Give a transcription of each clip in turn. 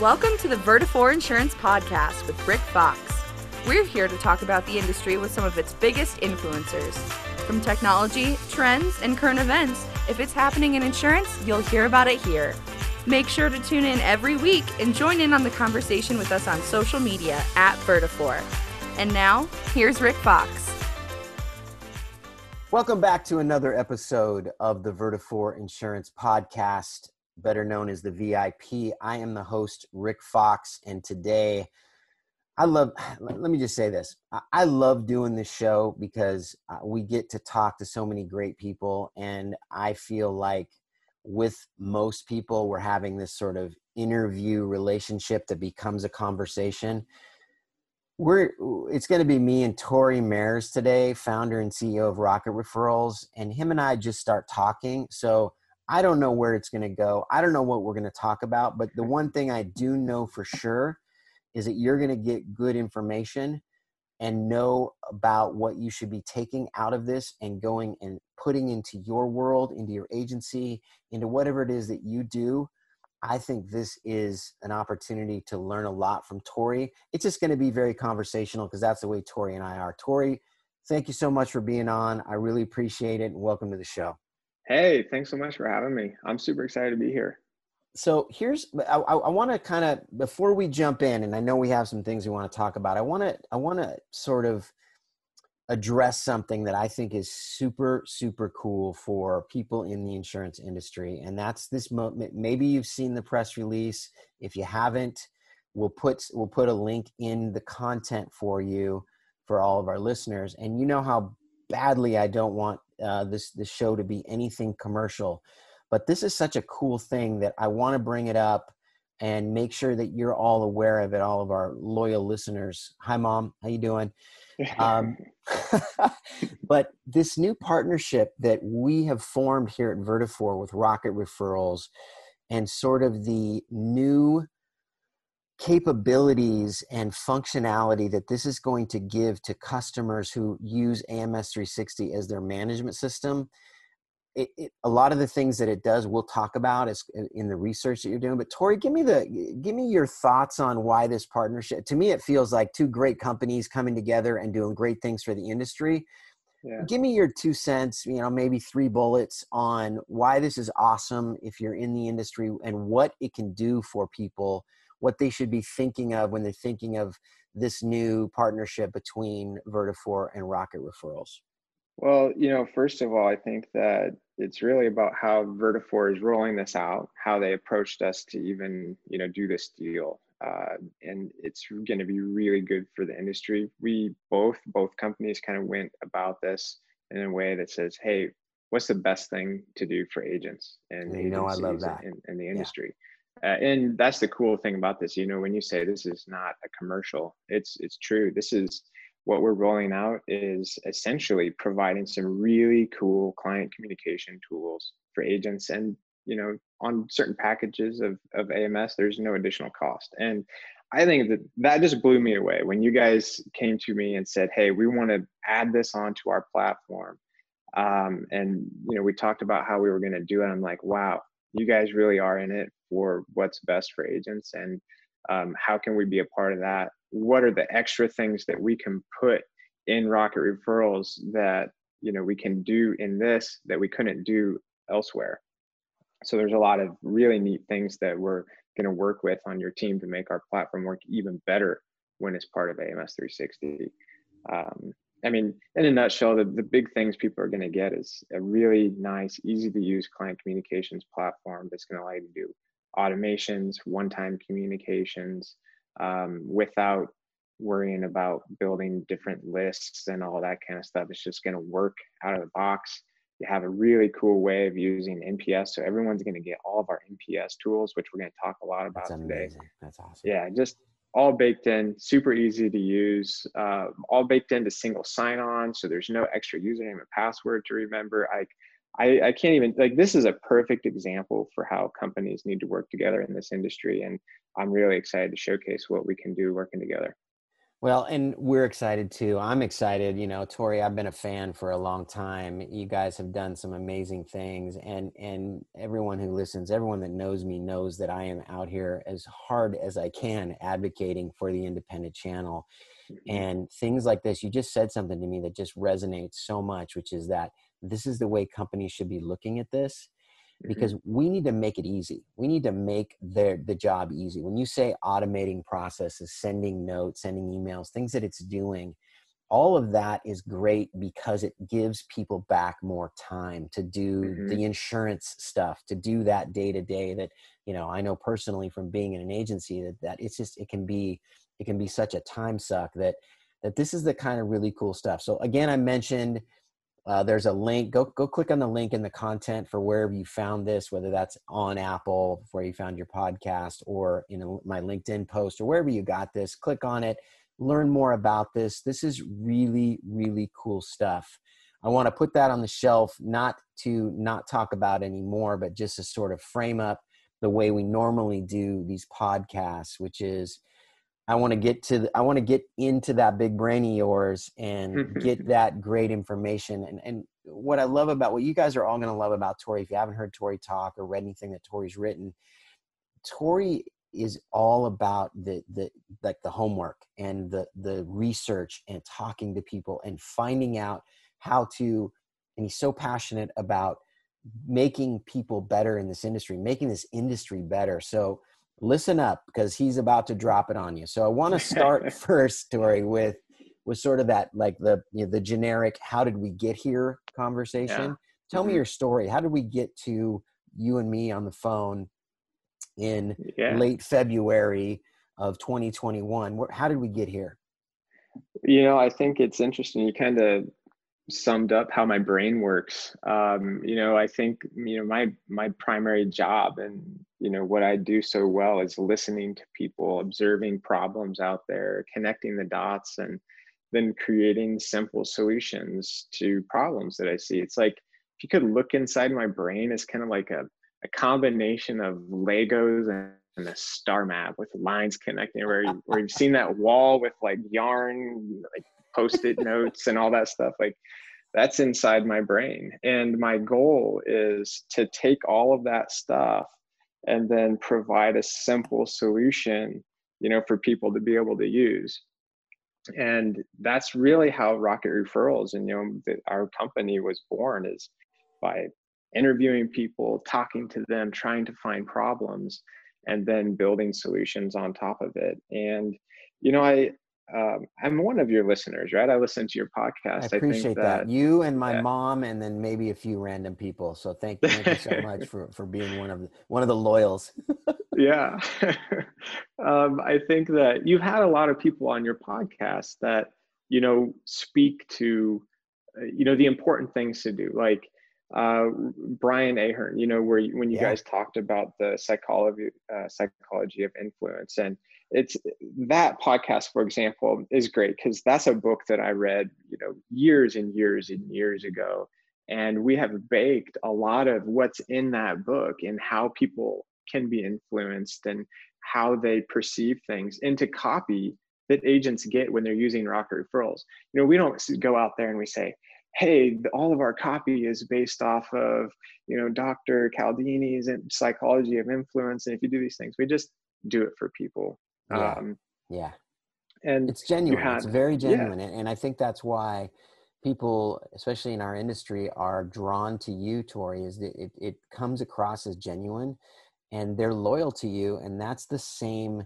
Welcome to the Vertafore Insurance Podcast with Rick Fox. We're here to talk about the industry with some of its biggest influencers. From technology, trends, and current events, if it's happening in insurance, you'll hear about it here. Make sure to tune in every week and join in on the conversation with us on social media at Vertafore. And now, here's Rick Fox. Welcome back to another episode of the Vertafore Insurance Podcast, better known as the VIP. I am the host, Rick Fox, and today I love, let me just say this. I love doing this show because uh, we get to talk to so many great people, and I feel like with most people, we're having this sort of interview relationship that becomes a conversation we're it's going to be me and Tori Mares today, founder and CEO of Rocket Referrals, and him and I just start talking. So I don't know where it's going to go. I don't know what we're going to talk about, but the one thing I do know for sure is that you're going to get good information and know about what you should be taking out of this and going and putting into your world, into your agency, into whatever it is that you do I think this is an opportunity to learn a lot from Tori. It's just going to be very conversational because that's the way Tori and I are. Tori, thank you so much for being on. I really appreciate it and welcome to the show. Hey, thanks so much for having me. I'm super excited to be here. So here's I, I, want to kind of before we jump in, and I know we have some things we want to talk about. I want to I want to sort of address something that I think is super, super cool for people in the insurance industry. And that's this moment. Maybe you've seen the press release. If you haven't, we'll put, we'll put a link in the content for you for all of our listeners. And you know how badly I don't want uh, this, this show to be anything commercial, but this is such a cool thing that I want to bring it up and make sure that you're all aware of it, all of our loyal listeners. Hi mom, how you doing? um, but this new partnership that we have formed here at Vertafore with Rocket Referrals and sort of the new capabilities and functionality that this is going to give to customers who use AMS 360 as their management system it, it, a lot of the things that it does we'll talk about is in the research that you're doing but tori give me the give me your thoughts on why this partnership to me it feels like two great companies coming together and doing great things for the industry yeah. give me your two cents you know maybe three bullets on why this is awesome if you're in the industry and what it can do for people what they should be thinking of when they're thinking of this new partnership between Vertafore and rocket referrals well, you know, first of all, I think that it's really about how Vertafore is rolling this out, how they approached us to even, you know, do this deal. Uh, and it's going to be really good for the industry. We both, both companies kind of went about this in a way that says, hey, what's the best thing to do for agents and you know, I love that. In, the industry. Yeah. Uh, and that's the cool thing about this. You know, when you say this is not a commercial, it's it's true. This is what we're rolling out is essentially providing some really cool client communication tools for agents and you know on certain packages of, of ams there's no additional cost and i think that that just blew me away when you guys came to me and said hey we want to add this onto our platform um, and you know we talked about how we were going to do it i'm like wow you guys really are in it for what's best for agents and um, how can we be a part of that? What are the extra things that we can put in rocket referrals that you know we can do in this that we couldn't do elsewhere? So there's a lot of really neat things that we're going to work with on your team to make our platform work even better when it's part of ams 360 um, i mean in a nutshell the, the big things people are going to get is a really nice easy to use client communications platform that's going to allow you to do automations one-time communications um, without worrying about building different lists and all that kind of stuff. It's just going to work out of the box. You have a really cool way of using NPS. So everyone's going to get all of our NPS tools, which we're going to talk a lot about That's today. That's awesome. Yeah, just all baked in, super easy to use, uh, all baked into single sign on. So there's no extra username and password to remember. I, I, I can't even like this is a perfect example for how companies need to work together in this industry. And I'm really excited to showcase what we can do working together. Well, and we're excited too. I'm excited. You know, Tori, I've been a fan for a long time. You guys have done some amazing things, and and everyone who listens, everyone that knows me knows that I am out here as hard as I can advocating for the independent channel. Mm-hmm. And things like this, you just said something to me that just resonates so much, which is that this is the way companies should be looking at this Mm-hmm. because we need to make it easy. We need to make their the job easy. When you say automating processes, sending notes, sending emails, things that it's doing, all of that is great because it gives people back more time to do mm-hmm. the insurance stuff, to do that day to day that, you know, I know personally from being in an agency that that it's just it can be it can be such a time suck that that this is the kind of really cool stuff. So again, I mentioned uh, there's a link. Go go click on the link in the content for wherever you found this, whether that's on Apple where you found your podcast, or in a, my LinkedIn post, or wherever you got this. Click on it. Learn more about this. This is really really cool stuff. I want to put that on the shelf, not to not talk about anymore, but just to sort of frame up the way we normally do these podcasts, which is I want to get to the, I want to get into that big brain of yours and get that great information. And and what I love about what you guys are all going to love about Tori, if you haven't heard Tori talk or read anything that Tori's written, Tori is all about the the like the homework and the the research and talking to people and finding out how to. And he's so passionate about making people better in this industry, making this industry better. So listen up because he's about to drop it on you. So I want to start first, Tori, with with sort of that like the you know, the generic "How did we get here?" conversation. Yeah. Tell mm-hmm. me your story. How did we get to you and me on the phone in yeah. late February of 2021? How did we get here? You know, I think it's interesting. You kind of summed up how my brain works. Um, you know, I think you know my my primary job and you know what I do so well is listening to people, observing problems out there, connecting the dots, and then creating simple solutions to problems that I see. It's like if you could look inside my brain, it's kind of like a, a combination of Legos and and a star map with lines connecting where, you, where you've seen that wall with like yarn like post-it notes and all that stuff like that's inside my brain. And my goal is to take all of that stuff and then provide a simple solution you know for people to be able to use. And that's really how rocket referrals and you know the, our company was born is by interviewing people talking to them trying to find problems and then building solutions on top of it. And you know i um, I'm one of your listeners, right? I listen to your podcast. I appreciate I that, that, You and my yeah. mom, and then maybe a few random people. So thank you, thank you so much for for being one of the, one of the loyals. yeah, um, I think that you've had a lot of people on your podcast that you know speak to uh, you know the important things to do, like uh, Brian Ahern. You know where when you yeah. guys talked about the psychology uh, psychology of influence and it's that podcast for example is great because that's a book that i read you know years and years and years ago. And we have baked a lot of what's in that book and how people can be influenced and how they perceive things into copy that agents get when they're using rocket referrals. You know we don't go out there and we say hey all of our copy is based off of you know dr Cialdini's psychology of influence and if you do these things we just do it for people yeah. Um, yeah. And it's genuine. Had, it's very genuine. Yeah. And, and I think that's why people, especially in our industry, are drawn to you, Tori, is that it, it comes across as genuine and they're loyal to you. And that's the same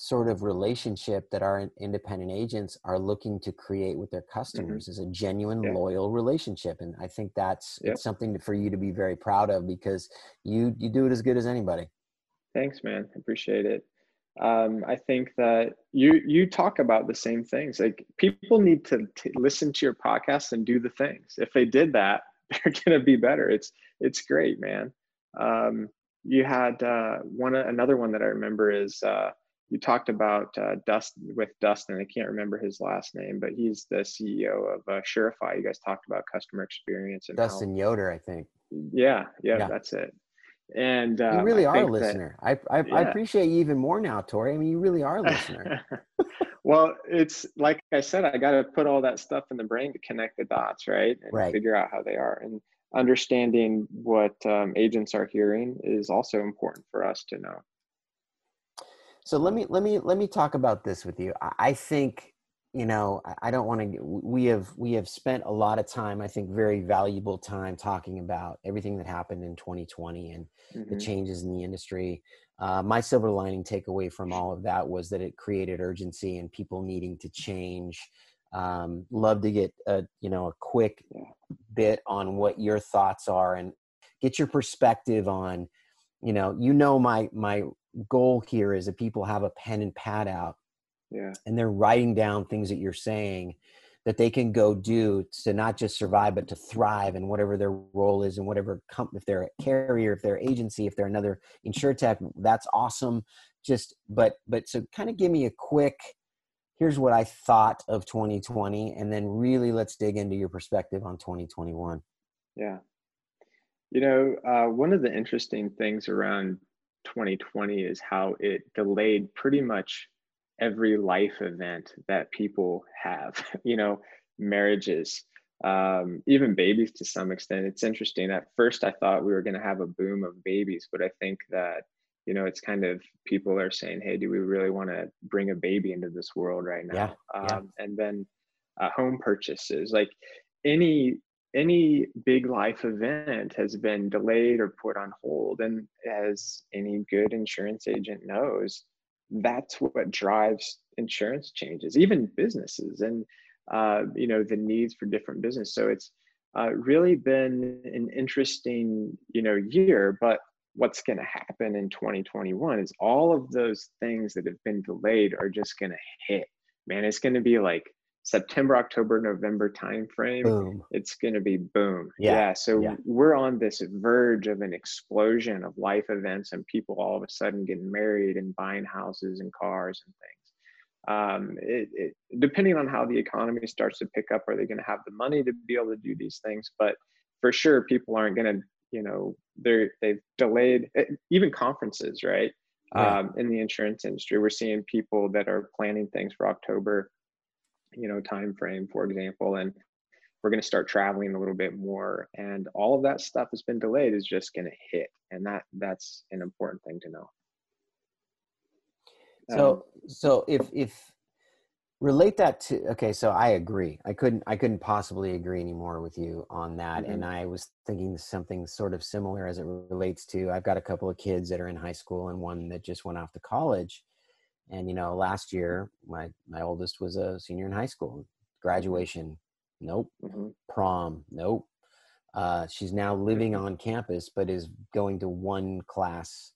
sort of relationship that our independent agents are looking to create with their mm-hmm. customers mm-hmm. is a genuine yeah. loyal relationship and i think that's yep. it's something for you to be very proud of because you you do it as good as anybody thanks man appreciate it um, I think that you you talk about the same things. Like people need to t- listen to your podcast and do the things. If they did that, they're gonna be better. It's it's great, man. Um, you had uh, one another one that I remember is uh, you talked about uh, Dust with Dustin. I can't remember his last name, but he's the CEO of uh, Sureify. You guys talked about customer experience and Dustin how, Yoder, I think. Yeah, yeah, yeah, that's it and um, you really I are a listener. That, I I, yeah. I, appreciate you even more now, Tori. I mean, you really are a listener. Well, it's like I said, I got to put all that stuff in the brain to connect the dots, right? And right. figure out how they are. And understanding what um, agents are hearing is also important for us to know. So let me let me let me talk about this with you. I think you know I don't want to. We have we have spent a lot of time. I think very valuable time talking about everything that happened in 2020 and mm-hmm. the changes in the industry. Uh, my silver lining takeaway from all of that was that it created urgency and people needing to change. Um, love to get a you know a quick bit on what your thoughts are and get your perspective on you know you know my my goal here is that people have a pen and pad out yeah. and they're writing down things that you're saying that they can go do to not just survive but to thrive in whatever their role is and whatever comp- if they're a carrier if they're agency if they're another tech that's awesome. Just but but so kind of give me a quick here's what i thought of 2020 and then really let's dig into your perspective on 2021 yeah. You know uh, one of the interesting things around 2020 is how it delayed pretty much every life event that people have you know marriages um, even babies to some extent it's interesting at first i thought we were going to have a boom of babies but i think that you know it's kind of people are saying hey do we really want to bring a baby into this world right now yeah, yeah. Um, and then uh, home purchases like any any big life event has been delayed or put on hold. And as any good insurance agent knows, that's what drives insurance changes, even businesses and uh, you know the needs for different business. So it's uh, really been an interesting you know year. But what's going to happen in 2021 is all of those things that have been delayed are just going to hit. Man, it's going to be like September, October, November timeframe, boom. it's going to be boom. Yeah. yeah so yeah. we're on this verge of an explosion of life events and people all of a sudden getting married and buying houses and cars and things. Um, it, it, depending on how the economy starts to pick up, are they going to have the money to be able to do these things? But for sure, people aren't going to, you know, they're they've delayed eh, even conferences, right? right. Um, in the insurance industry, we're seeing people that are planning things for October you know time frame for example and we're going to start traveling a little bit more and all of that stuff has been delayed is just going to hit and that that's an important thing to know so um, so if if relate that to okay so i agree i couldn't i couldn't possibly agree anymore with you on that mm-hmm. and i was thinking something sort of similar as it relates to i've got a couple of kids that are in high school and one that just went off to college and you know last year my my oldest was a senior in high school. Graduation nope. Mm-hmm. prom nope. Uh, she's now living on campus but is going to one class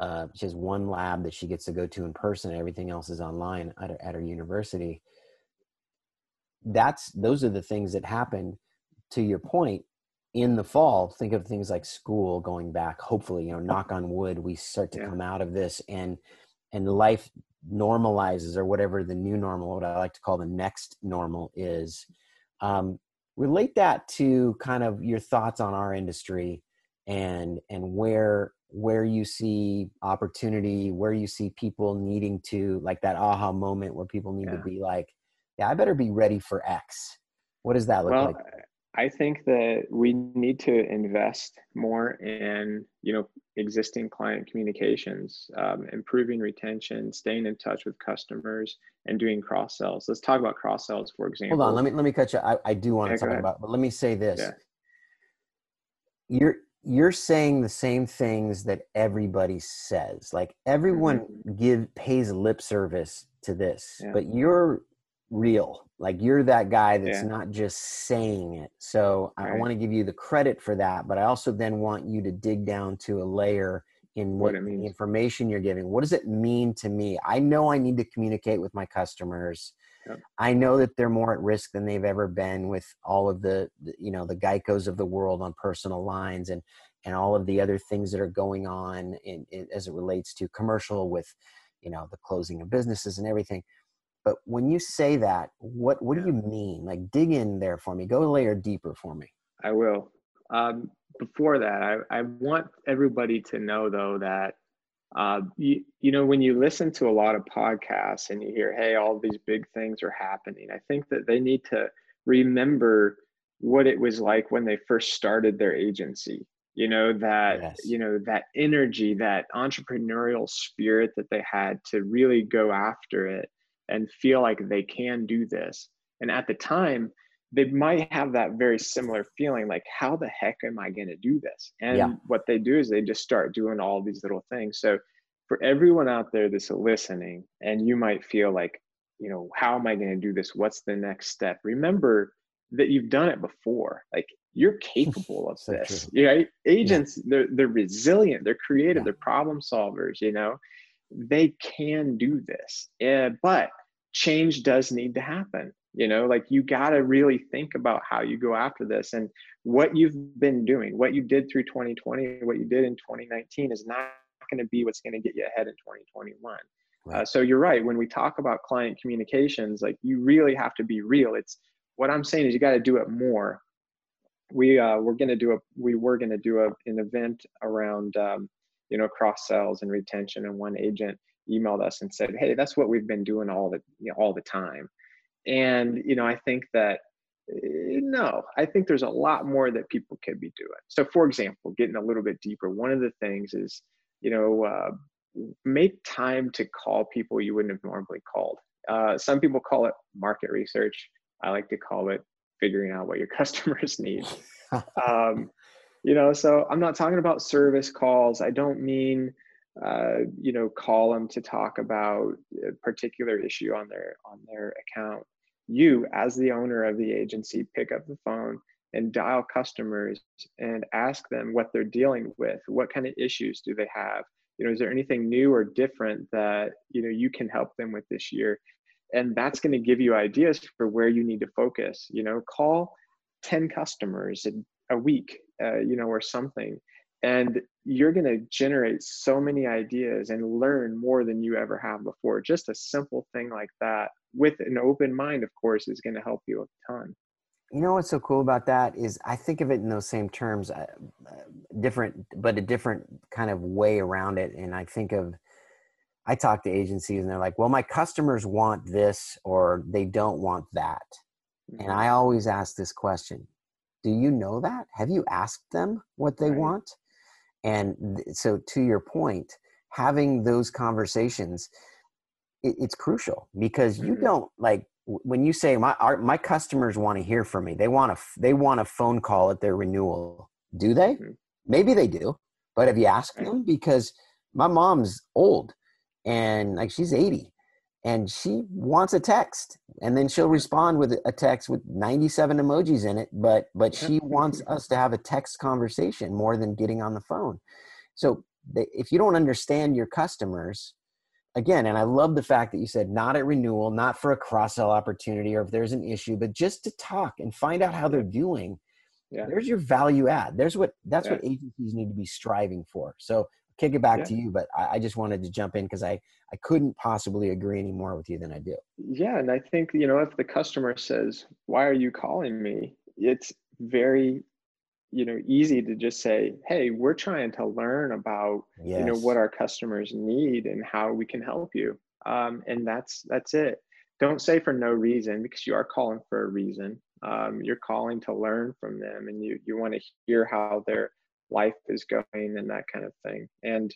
uh, she has one lab that she gets to go to in person. Everything else is online at, her, at her university. That's those are the things that happen to your point in the fall think of things like school going back. Hopefully you know knock on wood we start to yeah. come out of this. And and life normalizes or whatever the new normal what i like to call the next normal is um, relate that to kind of your thoughts on our industry and and where where you see opportunity where you see people needing to like that aha moment where people need yeah. to be like yeah i better be ready for x what does that look well, like I think that we need to invest more in, you know, existing client communications, um, improving retention, staying in touch with customers, and doing cross sells. Let's talk about cross sells, for example. Hold on, let me let me cut you. I, I do want to talk about, but let me say this: yeah. you're you're saying the same things that everybody says. Like everyone mm-hmm. give pays lip service to this, yeah. but you're real like you're that guy that's yeah. not just saying it so right. i want to give you the credit for that but i also then want you to dig down to a layer in what, what the information you're giving what does it mean to me i know i need to communicate with my customers yep. i know that they're more at risk than they've ever been with all of the, the you know the geicos of the world on personal lines and and all of the other things that are going on in, in as it relates to commercial with you know the closing of businesses and everything but when you say that, what what do you mean? Like dig in there for me. Go a layer deeper for me. I will. Um, before that, I, I want everybody to know though that uh, you, you know when you listen to a lot of podcasts and you hear hey all these big things are happening i think that they need to remember what it was like when they first started their agency you know that yes. you know that energy that entrepreneurial spirit that they had to really go after it and feel like they can do this. And at the time they might have that very similar feeling like how the heck am i going to do this? And yeah. what they do is they just start doing all these little things. So for everyone out there that's listening and you might feel like you know how am i going to do this? What's the next step? Remember that you've done it before. Like you're capable of so this true. agents yeah. they're they're resilient. They're creative. Yeah. they're problem solvers you know they can do this. Uh, but change does need to happen you know like you got to really think about how you go after this. And what you've been doing what you did through 2020 what you did in 2019 is not going to be what's going to get you ahead in 2021 right. uh, so you're right when we talk about client communications like you really have to be real. It's what i'm saying is you got to do it more. We uh, we're going to do a we were going to do a, an event around um, you know cross sells and retention and one agent emailed us and said hey that's what we've been doing all the you know, all the time and, you know, I think that eh, no, I think there's a lot more that people could be doing. So, for example, getting a little bit deeper, one of the things is, you know, uh, make time to call people you wouldn't have normally called. Uh, some people call it market research. I like to call it figuring out what your customers need. um, you know, so I'm not talking about service calls. I don't mean uh, you know call them to talk about a particular issue on their on their account. You as the owner of the agency pick up the phone and dial customers and ask them what they're dealing with. What kind of issues do they have? You know is there anything new or different that you know you can help them with this year? And that's going to give you ideas for where you need to focus. You know call 10 customers a week uh, you know or something. And you're going to generate so many ideas and learn more than you ever have before. Just a simple thing like that with an open mind of course is going to help you a ton. You know what's so cool about that is i think of it in those same terms uh, uh, different but a different kind of way around it. And i think of i talk to agencies and they're like well my customers want this or they don't want that. Mm-hmm. and i always ask this question do you know that? Have you asked them what they right. want? And so to your point having those conversations it, it's crucial because you mm-hmm. don't like when you say my our, my customers want to hear from me they want a they want a phone call at their renewal. Do they? Mm-hmm. maybe they do but have you asked them? Because my mom's old and like she's 80 and she wants a text and then she'll respond with a text with 97 emojis in it but but she wants us to have a text conversation more than getting on the phone. So if you don't understand your customers again and i love the fact that you said not at renewal not for a cross sell opportunity or if there's an issue but just to talk and find out how they're doing yeah. there's your value add. There's what that's yeah. what agencies need to be striving for. So kick it back yeah. to you, but I, I, just wanted to jump in because I, I couldn't possibly agree any more with you than I do. Yeah. And I think, you know, if the customer says, why are you calling me? It's very, you know, easy to just say, hey, we're trying to learn about, yes. you know, what our customers need and how we can help you. Um, and that's, that's it. Don't say for no reason because you are calling for a reason. Um, you're calling to learn from them and you, you want to hear how they're life is going and that kind of thing. And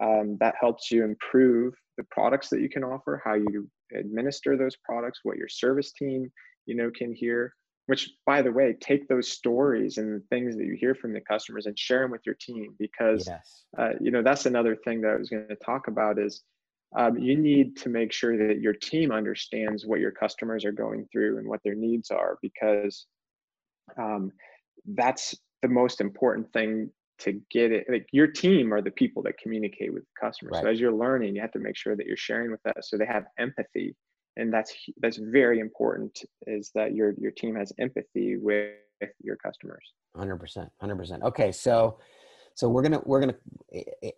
um, that helps you improve the products that you can offer, how you administer those products, what your service team, you know, can hear. Which, by the way, take those stories and the things that you hear from the customers and share them with your team because, yes. uh, you know, that's another thing that I was going to talk about is um, you need to make sure that your team understands what your customers are going through and what their needs are because um, that's the most important thing to get it like your team are the people that communicate with the customers right. so as you're learning you have to make sure that you're sharing with that so they have empathy. And that's that's very important is that your your team has empathy with your customers. 100% 100% okay so so we're gonna we're gonna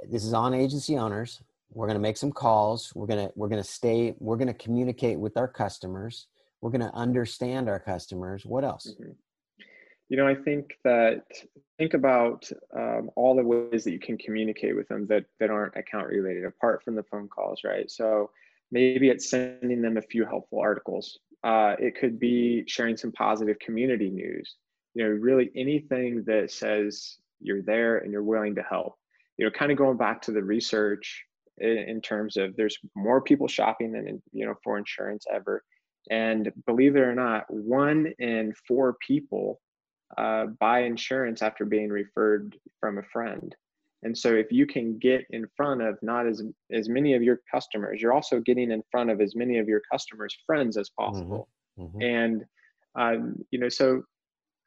this is on agency owners. We're gonna make some calls. We're gonna we're gonna stay we're gonna communicate with our customers. We're gonna understand our customers. What else? Mm-hmm. You know, I think that think about um, all the ways that you can communicate with them that that aren't account related apart from the phone calls right? So maybe it's sending them a few helpful articles. Uh, it could be sharing some positive community news. You know really anything that says you're there and you're willing to help. You know kind of going back to the research in, in terms of there's more people shopping than you know for insurance ever. And believe it or not one in four people uh, buy insurance after being referred from a friend. And so if you can get in front of not as as many of your customers, you're also getting in front of as many of your customers' friends as mm-hmm. possible. Mm-hmm. And um, you know, so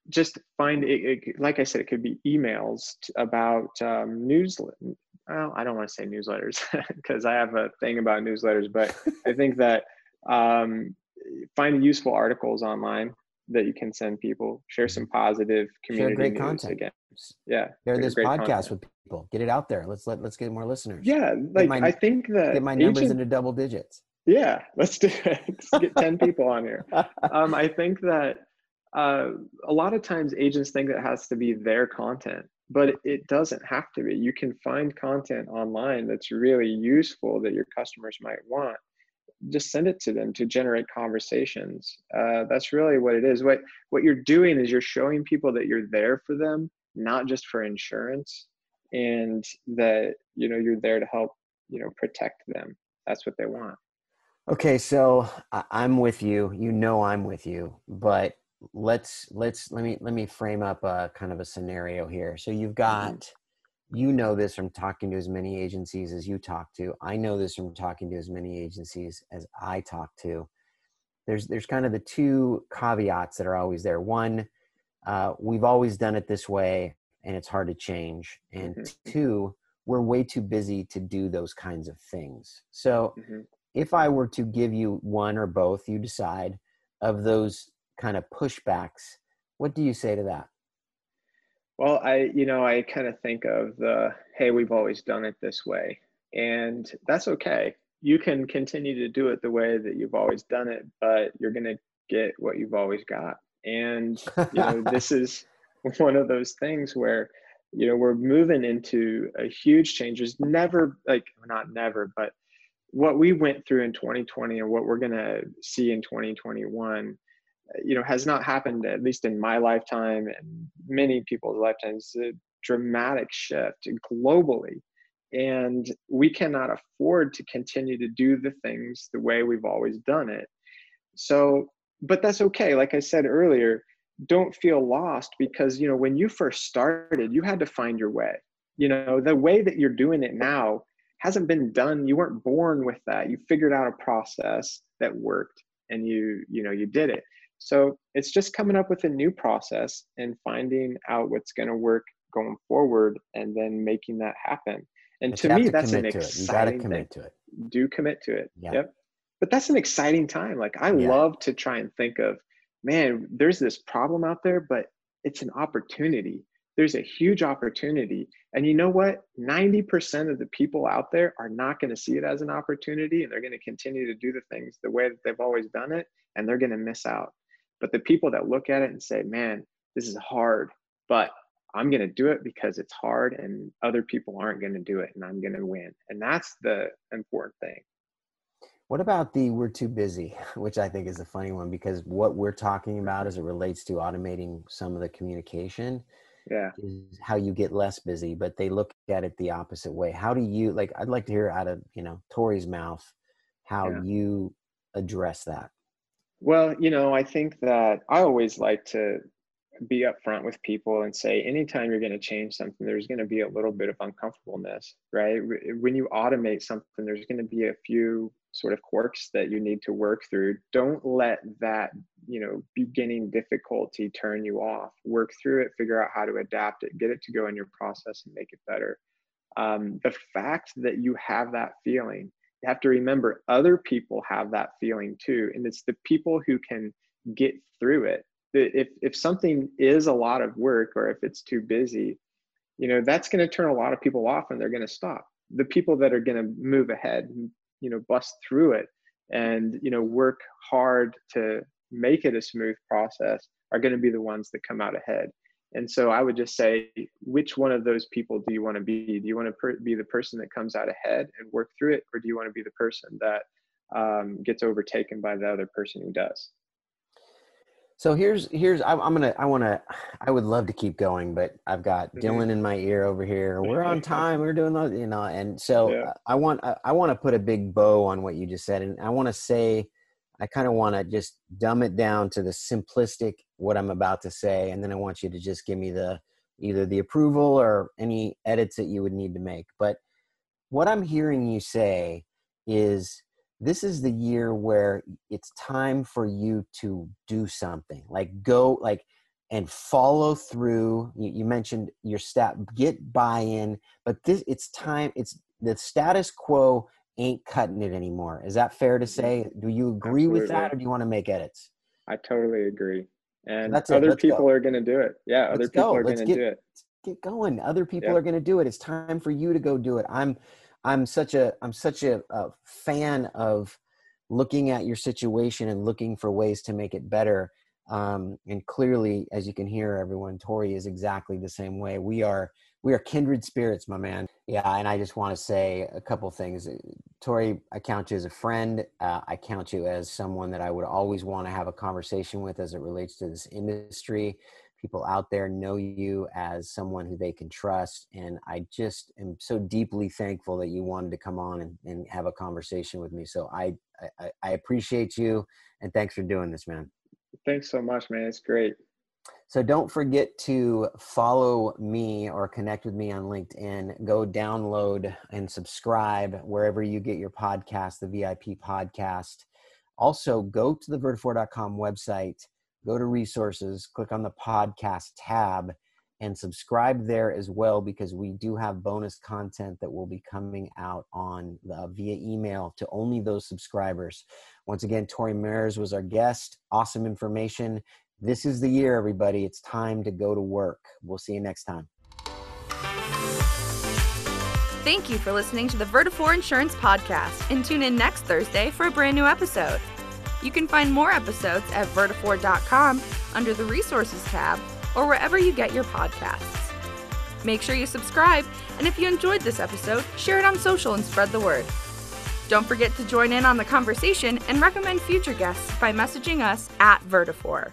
just find it, it, like I said, it could be emails about um, newsletter. Well, I don't want to say newsletters because I have a thing about newsletters, but I think that um, find useful articles online that you can send people. Share some mm-hmm. positive community Share great news content. again. Yeah. Share this podcast content. with people. Get it out there. Let's let let's get more listeners. Yeah, like my, I think that get my numbers agent, into double digits. Yeah, let's do it. Let's get ten people on here. Um, I think that uh, a lot of times agents think that has to be their content, but it doesn't have to be. You can find content online that's really useful that your customers might want just send it to them to generate conversations. Uh, that's really what it is. What what you're doing is you're showing people that you're there for them, not just for insurance, and that you know you're there to help you know protect them. That's what they want. Okay, so I'm with you. You know I'm with you, but let's let's let me let me frame up a kind of a scenario here. So you've mm-hmm. got you know this from talking to as many agencies as you talk to. I know this from talking to as many agencies as i talk to. There's there's kind of the two caveats that are always there. One uh, we've always done it this way and it's hard to change. And mm-hmm. two we're way too busy to do those kinds of things. So mm-hmm. if i were to give you one or both you decide of those kind of pushbacks what do you say to that well, I, you know, I kind of think of the, hey, we've always done it this way. And that's okay. You can continue to do it the way that you've always done it, but you're going to get what you've always got. And, you know, this is one of those things where, you know, we're moving into a huge change. There's never, like, not never, but what we went through in 2020 and what we're going to see in 2021 you know has not happened at least in my lifetime and many people's lifetimes a dramatic shift globally. And we cannot afford to continue to do the things the way we've always done it. So but that's okay. Like i said earlier don't feel lost because you know when you first started you had to find your way. You know the way that you're doing it now hasn't been done. You weren't born with that. You figured out a process that worked and you you know you did it so it's just coming up with a new process and finding out what's going to work going forward and then making that happen. And but to me, to that's an exciting. You got to commit thing. to it. Do commit to it. Yeah. Yep. But that's an exciting time. Like I yeah. love to try and think of, man, there's this problem out there, but it's an opportunity. There's a huge opportunity. And you know what? 90% of the people out there are not going to see it as an opportunity and they're going to continue to do the things the way that they've always done it and they're going to miss out. But the people that look at it and say, man, this is hard, but I'm going to do it because it's hard and other people aren't going to do it and I'm going to win. And that's the important thing. What about the we're too busy, which I think is a funny one because what we're talking about as it relates to automating some of the communication yeah. is how you get less busy, but they look at it the opposite way. How do you like I'd like to hear out of, you know, Tori's mouth how yeah. you address that. Well, you know, I think that I always like to be upfront with people and say anytime you're going to change something there's going to be a little bit of uncomfortableness right? When you automate something there's going to be a few sort of quirks that you need to work through. Don't let that you know beginning difficulty turn you off. Work through it figure out how to adapt it get it to go in your process and make it better. Um, the fact that you have that feeling have to remember other people have that feeling too and it's the people who can get through it. If if something is a lot of work or if it's too busy you know that's going to turn a lot of people off and they're going to stop. The people that are going to move ahead you know bust through it and you know work hard to make it a smooth process are going to be the ones that come out ahead And so I would just say, which one of those people do you want to be? Do you want to per- be the person that comes out ahead and work through it, or do you want to be the person that um, gets overtaken by the other person who does? So here's here's I'm, I'm gonna I want to I would love to keep going, but I've got mm-hmm. Dylan in my ear over here. We're on time. We're doing the you know, and so yeah. I want I, I want to put a big bow on what you just said, and I want to say I kind of want to just dumb it down to the simplistic what I'm about to say, and then I want you to just give me the either the approval or any edits that you would need to make. But what I'm hearing you say is this is the year where it's time for you to do something like go like and follow through you, you mentioned your stat get buy-in but this it's time it's the status quo ain't cutting it anymore. Is that fair to say? Do you agree Absolutely. with that or do you want to make edits? I totally agree. And other people go. are going to do it. Yeah, Let's people go. are going to do it. Get going. Other people are going to do it. It's time for you to go do it. I'm I'm such a I'm such a, a fan of looking at your situation and looking for ways to make it better. Um, and clearly, as you can hear, everyone, Tori is exactly the same way. We are we are kindred spirits, my man. Yeah, and I just want to say a couple things. Tori, I count you as a friend. Uh, I count you as someone that I would always want to have a conversation with as it relates to this industry. People out there know you as someone who they can trust. And I just am so deeply thankful that you wanted to come on and, and have a conversation with me. So I, I, I appreciate you and thanks for doing this, man. Thanks so much, man. It's great. So don't forget to follow me or connect with me on LinkedIn. Go download and subscribe wherever you get your podcast, the VIP podcast. Also, go to the vertafore.com website, go to resources, click on the podcast tab, and subscribe there as well because we do have bonus content that will be coming out on the, via email to only those subscribers. Once again, Tori Mares was our guest. Awesome information. This is the year, everybody. It's time to go to work. We'll see you next time. Thank you for listening to the Vertafore Insurance Podcast and tune in next Thursday for a brand new episode. You can find more episodes at vertafore.com under the Resources tab or wherever you get your podcasts. Make sure you subscribe, and if you enjoyed this episode, share it on social and spread the word. Don't forget to join in on the conversation and recommend future guests by messaging us at Vertafore.